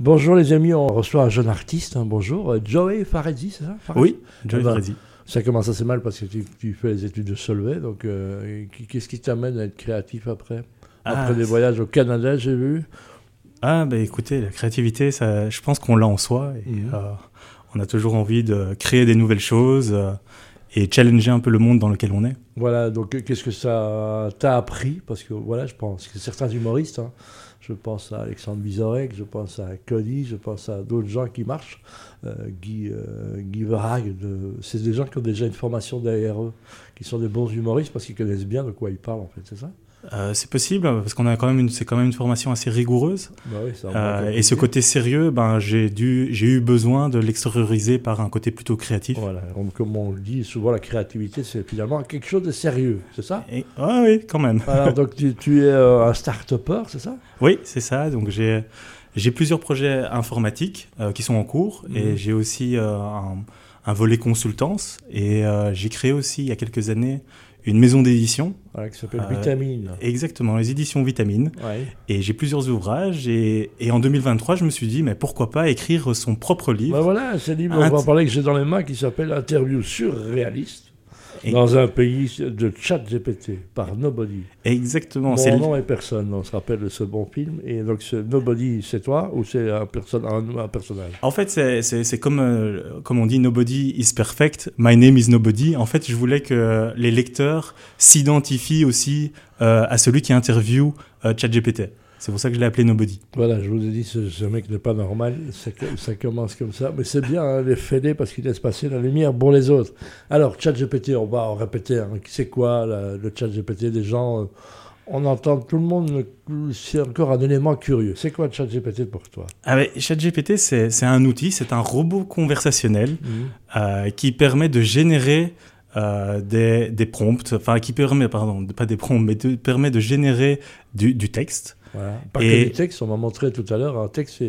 Bonjour les amis, on reçoit un jeune artiste, hein, bonjour, euh, Joey Farezi, c'est ça? Farezi Oui, Joey Eh ben, Farezi. Ça commence assez mal parce que tu, tu fais les études de Solvay, donc euh, qu'est-ce qui t'amène à être créatif après? Ah, Après des voyages au Canada, j'ai vu. Ah, bah écoutez, la créativité, ça, je pense qu'on l'a en soi. Et, Mhm. euh, on a toujours envie de créer des nouvelles choses euh, et challenger un peu le monde dans lequel on est. Voilà, donc qu'est-ce que ça t'a appris? Parce que voilà, je pense que certains humoristes, hein, je pense à Alexandre Vizorek, je pense à Cody, je pense à d'autres gens qui marchent, euh, Guy, euh, c'est des gens qui ont déjà une formation derrière eux, qui sont des bons humoristes parce qu'ils connaissent bien de quoi ils parlent en fait, c'est ça? Euh, c'est possible parce qu'on a quand même une, c'est quand même une formation assez rigoureuse. Bah oui, Euh, et ce côté sérieux, ben j'ai dû, j'ai eu besoin de l'extérioriser par un côté plutôt créatif. Voilà, comme- on le dit souvent, la créativité, c'est finalement quelque chose de sérieux, c'est ça? Et, oui, quand même. Alors, donc tu, tu es euh, un start-upper, c'est ça? Oui, c'est ça. Donc j'ai j'ai plusieurs projets informatiques qui sont en cours Mhm. et j'ai aussi un, un volet consultance et j'ai créé aussi il y a quelques années une maison d'édition. Voilà, qui s'appelle Euh, Vitamine. Exactement, les éditions Vitamine. Ouais. Et j'ai plusieurs ouvrages et, et en 2023, je me suis dit mais pourquoi pas écrire son propre livre Ben voilà, c'est livre, on va parler que j'ai dans les mains qui s'appelle Interview surréaliste Et- dans un pays de chat GPT par Nobody. Exactement. c'est Mon le- nom est personne, on se rappelle de ce bon film. Et donc ce Nobody, c'est toi ou c'est un, personne, un, un personnage? En fait, c'est comme, euh, comme on dit, nobody is perfect, my name is nobody. En fait, je voulais que les lecteurs s'identifient aussi euh, à celui qui interviewe euh, ChatGPT. C'est pour ça que je l'ai appelé Nobody. Voilà, je vous ai dit, ce, ce mec n'est pas normal, ça, ça commence comme ça. Mais c'est bien, hein, les fêler parce qu'il laisse passer la lumière pour les autres. Alors, ChatGPT, on va en répéter. Hein, c'est quoi la- le ChatGPT Des gens, euh, on entend tout le monde, c'est encore un élément curieux. C'est quoi ChatGPT pour toi? Ah ChatGPT, c'est un outil, c'est un robot conversationnel euh, qui permet de générer euh, des, des prompts, enfin qui permet, pardon, pas des prompts, mais de- permet de générer du, du texte. Voilà. Pas Et- que du texte, on m'a montré tout à l'heure, un texte,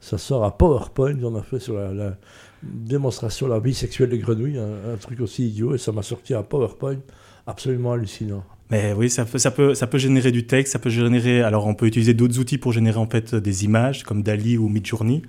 ça sort à PowerPoint, on a fait sur la, la démonstration de la vie sexuelle des grenouilles, un, un truc aussi idiot, et ça m'a sorti un PowerPoint absolument hallucinant. Mais oui, ça peut, ça peut, ça peut générer du texte, ça peut générer. Alors, on peut utiliser d'autres outils pour générer en fait des images comme Dali ou Midjourney.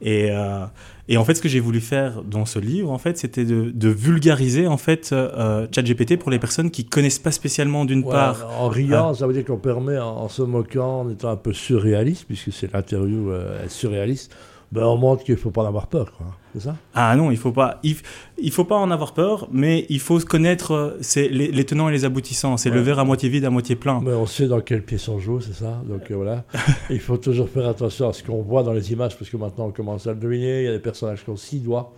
Et, euh, et en fait, ce que j'ai voulu faire dans ce livre, en fait, c'était de, de vulgariser en fait euh, ChatGPT pour les personnes qui connaissent pas spécialement d'une Ouais, part. En riant, ça veut dire qu'on permet, en, en se moquant, en étant un peu surréaliste, puisque c'est l'interview euh, surréaliste, ben on montre qu'il ne faut pas en avoir peur, quoi. C'est ça? Ah non, il faut pas, il, il faut pas en avoir peur, mais il faut connaître euh, c'est les, les tenants et les aboutissants. C'est le verre à moitié vide, à moitié plein. Mais on sait dans quel pièce on joue, c'est ça? Donc euh, voilà. Il faut toujours faire attention à ce qu'on voit dans les images, parce que maintenant on commence à le deviner. Il y a des personnages qui ont six doigts.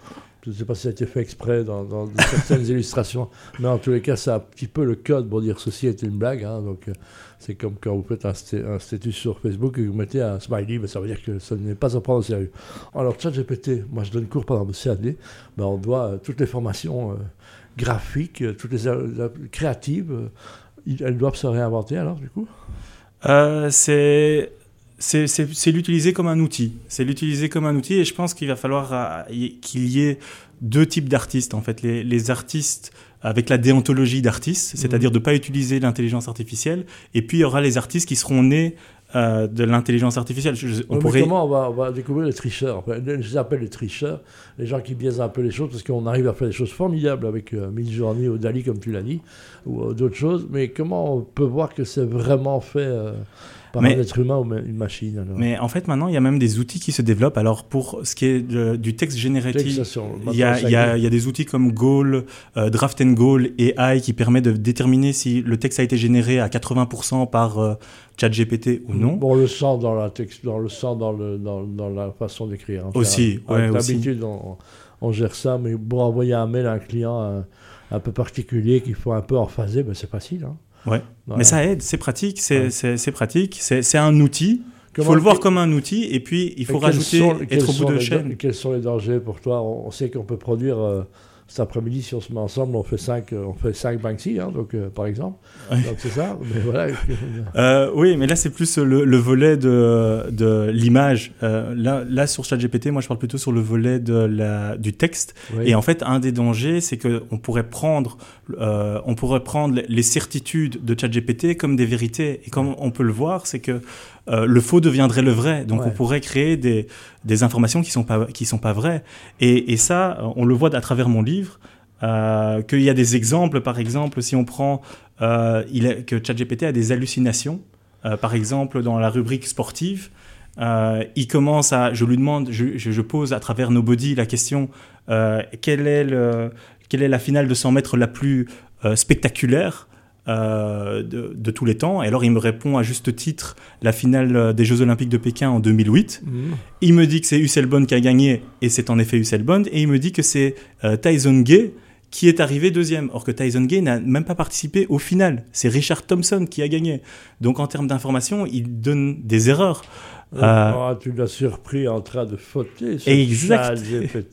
Je ne sais pas si ça a été fait exprès dans, dans certaines illustrations, mais en tous les cas, c'est un petit peu le code pour dire ceci est une blague. hein. donc euh, c'est comme quand vous faites un, statut sur Facebook et que vous mettez un smiley, ben, ça veut dire que ça n'est pas à prendre au sérieux. Alors ChatGPT, moi je donne cours exemple au CAD, ben, on doit euh, toutes les formations euh, graphiques, toutes les euh, créatives, euh, elles doivent se réinventer alors du coup? Euh, c'est c'est l'utiliser comme un outil. C'est l'utiliser comme un outil et je pense qu'il va falloir euh, qu'il y ait deux types d'artistes en fait. Les, les artistes avec la déontologie d'artiste, c'est-à-dire de ne pas utiliser l'intelligence artificielle, et puis il y aura les artistes qui seront nés euh, de l'intelligence artificielle. Je- on pourrait... comment on va, on va découvrir les tricheurs Je les appelle les tricheurs, les gens qui biaisent un peu les choses, parce qu'on arrive à faire des choses formidables avec euh, Midjourney ou Dali, comme tu l'as dit, ou euh, d'autres choses, mais comment on peut voir que c'est vraiment fait par Mais- un être humain ou une machine alors Mais en fait, maintenant, il y a même des outils qui se développent. Alors, pour ce qui est de- du texte génératif, il y, a, il, y a, ça il y a des outils comme Goal, euh, Draft and Goal et AI qui permet de déterminer si le texte a été généré à 80% par euh, ChatGPT ou non. Bon, on le sent dans la texte, dans le sent dans le dans, dans la façon d'écrire. hein. Aussi, ouais. D'habitude, on, on gère ça, mais pour envoyer un mail à un client un, un peu particulier qu'il faut un peu emphaser, ben c'est facile. Hein. Ouais. Voilà. Mais ça aide, c'est pratique, c'est Ouais. pratique, c'est un outil. Il faut le voir comme un outil et puis il faut rajouter, sont- être au bout de chaîne. Quels sont les dangers pour toi? On, on sait qu'on peut produire euh, cet après-midi, si on se met ensemble, on fait 5 on fait cinq Banksy, hein, donc, par exemple. Donc c'est ça. Mais voilà. oui, mais là, c'est plus le, volet de, de l'image. là, là, sur ChatGPT, moi, je parle plutôt sur le volet de la, du texte. Et en fait, un des dangers, c'est qu'on pourrait prendre, on pourrait prendre les certitudes de ChatGPT comme des vérités. Et comme on peut le voir, c'est que euh, le faux deviendrait le vrai. Donc on pourrait créer des, des informations qui sont pas qui sont pas vraies. Et, et ça, on le voit à travers mon livre. Euh, qu'il y a des exemples, par exemple, si on prend euh, il que ChatGPT a des hallucinations, euh, par exemple dans la rubrique sportive, euh, il commence à, je lui demande, je, pose à travers Nobody la question quelle est le, quelle est la finale de 100 mètres la plus spectaculaire? Euh, de, de, tous les temps. Et alors il me répond à juste titre la finale des Jeux Olympiques de Pékin en 2008. Mhm. Il me dit que c'est Usain qui a gagné et c'est en effet Usain. Et il me dit que c'est euh, Tyson Gay qui est arrivé deuxième. Or que Tyson Gay n'a même pas participé au final. C'est Richard Thompson qui a gagné. Donc en termes d'information, il donne des erreurs. Euh, ah, tu l'as surpris en train de fauter. Exact.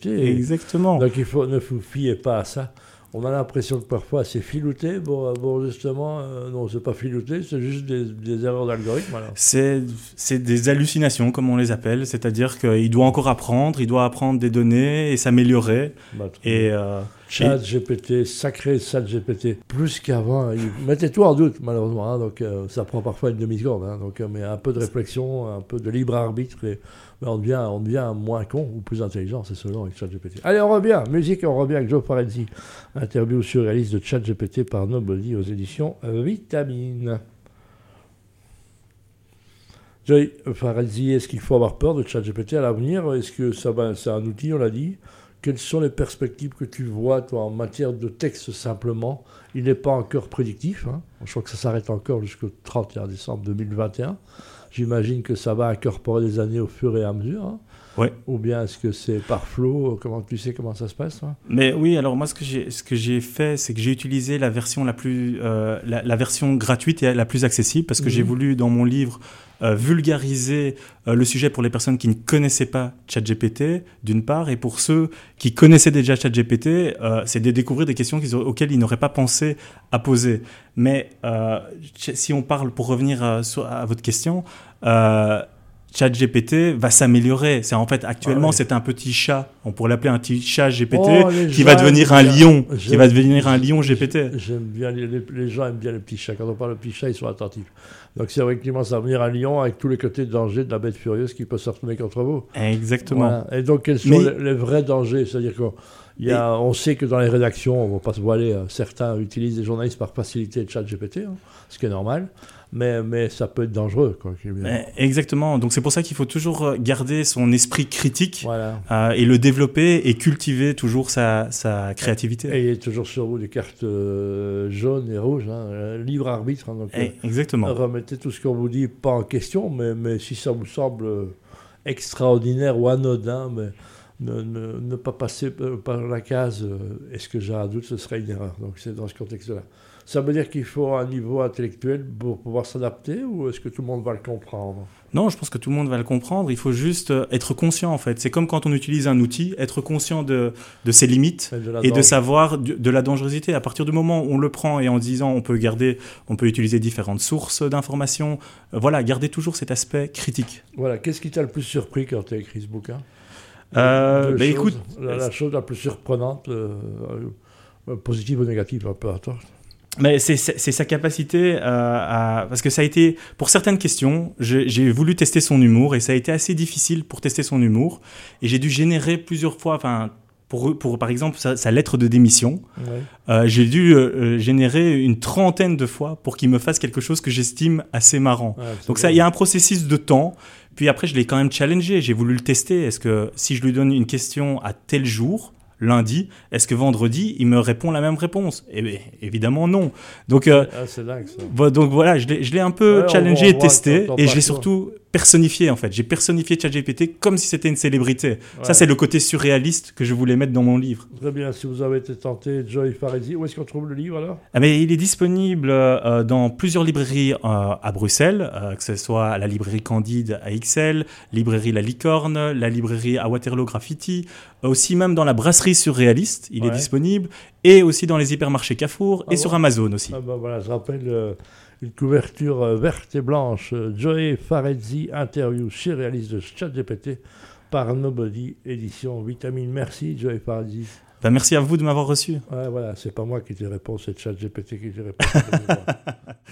Exactement. Donc il faut ne vous fiez pas à ça on a l'impression que parfois c'est filouté. Bon, bon justement, euh, non, c'est pas filouté, c'est juste des, erreurs d'algorithme. C'est, des hallucinations, comme on les appelle, c'est-à-dire qu'il doit encore apprendre, il doit apprendre des données et s'améliorer. Bah, et, euh, Chat GPT, sacré chat GPT, plus qu'avant. Mettez tout en doute, malheureusement. Hein, donc euh, ça prend parfois une demi-seconde. Hein, donc, mais un peu de réflexion, un peu de libre arbitre et on devient, on devient moins con ou plus intelligent, c'est selon avec ChatGPT. Allez, on revient. Musique, on revient avec Joe Parenzi. Interview surréaliste de ChatGPT par Nobody aux éditions Vitamine. Joe Parenzi, est-ce qu'il faut avoir peur de ChatGPT à l'avenir? Est-ce que ça c'est un outil, on l'a dit? Quelles sont les perspectives que tu vois, toi, en matière de texte simplement? Il n'est pas encore prédictif. Hein. Je crois que ça s'arrête encore jusqu'au 31 décembre 2021. J'imagine que ça va incorporer des années au fur et à mesure. Hein. Ouais. Ou bien est-ce que c'est par flow? Comment tu sais comment ça se passe Mais oui, alors moi ce que j'ai ce que j'ai fait, c'est que j'ai utilisé la version la plus euh, la, version gratuite et la plus accessible parce que j'ai mhm. voulu dans mon livre euh, vulgariser euh, le sujet pour les personnes qui ne connaissaient pas ChatGPT d'une part et pour ceux qui connaissaient déjà ChatGPT, c'est de découvrir des questions auxquelles ils n'auraient pas pensé à poser. Mais si on parle pour revenir à, à votre question. ChatGPT va s'améliorer. C'est en fait actuellement ah c'est un petit chat. On pourrait l'appeler un petit chat GPT oh, qui va devenir un lion, qui va devenir un lion GPT. J'aime bien les, gens aiment bien les petits chats. Quand on parle de petits chats, ils sont attentifs. Donc c'est vrai qu'il commence à venir un lion avec tous les côtés de danger de la bête furieuse qui peut se retourner contre vous. Exactement. Et donc quels sont les, vrais dangers? C'est-à-dire qu'on y a, on sait que dans les rédactions, on ne va pas se voiler, euh, certains utilisent les journalistes par facilité de chat GPT, hein, ce qui est normal mais, mais ça peut être dangereux. Quoi. Exactement. Donc c'est pour ça qu'il faut toujours euh, garder son esprit critique euh, et le développer et cultiver toujours sa, sa créativité. Et il est toujours sur vous des cartes euh, jaunes et rouges, hein, libre arbitre. Hein, donc, eh, exactement. remettez tout ce qu'on vous dit pas en question, mais, mais si ça vous semble extraordinaire ou anodin, mais ne, ne, ne pas passer par la case est-ce que j'ai un doute, ce serait une erreur. Donc c'est dans ce contexte-là. Ça veut dire qu'il faut un niveau intellectuel pour pouvoir s'adapter ou est-ce que tout le monde va le comprendre? Non, je pense que tout le monde va le comprendre. Il faut juste euh, être conscient en fait. C'est comme quand on utilise un outil, être conscient de, de ses limites et de, savoir de, la dangerosité. À partir du moment où on le prend et en disant on peut garder, on peut utiliser différentes sources d'informations, euh, voilà, garder toujours cet aspect critique. Voilà, qu'est-ce qui t'a le plus surpris quand tu as écrit ce bouquin? Euh, bah, écoute, la, chose la plus surprenante, positive ou négative, peu importe. Mais c'est sa capacité euh, à... Parce que ça a été... Pour certaines questions, j'ai voulu tester son humour et ça a été assez difficile pour tester son humour. Et j'ai dû générer plusieurs fois... Enfin, pour, pour, par exemple, sa, lettre de démission, euh, j'ai dû euh, générer une trentaine de fois pour qu'il me fasse quelque chose que j'estime assez marrant. Donc ça, il y a un processus de temps. Puis après, je l'ai quand même challengé. J'ai voulu le tester. Est-ce que si je lui donne une question à tel jour, lundi, est-ce que vendredi, il me répond la même réponse? Eh bien, évidemment non. Donc, euh, ah, donc voilà, je l'ai un peu challengé et testé, et je l'ai surtout personnifié en fait. J'ai personnifié ChatGPT comme si c'était une célébrité. Ça, c'est le côté surréaliste que je voulais mettre dans mon livre. Très bien. Si vous avez été tenté, Joy Faresi, où est-ce qu'on trouve le livre alors? Ah, mais Il est disponible euh, dans plusieurs librairies euh, à Bruxelles, euh, que ce soit la librairie Candide à XL, librairie La Licorne, la librairie à Waterloo Graffiti, aussi même dans la brasserie surréaliste, il est disponible, et aussi dans les hypermarchés Carrefour et ah sur Amazon aussi. Ah bah voilà, je rappelle une couverture euh, verte et blanche. Joey Farezzi, interview chez réaliste de ChatGPT par Nobody, édition Vitamine. Merci, Joey Farezzi. Ben merci à vous de m'avoir reçu. Ouais, voilà, c'est pas moi qui te réponds, c'est ChatGPT qui te répond.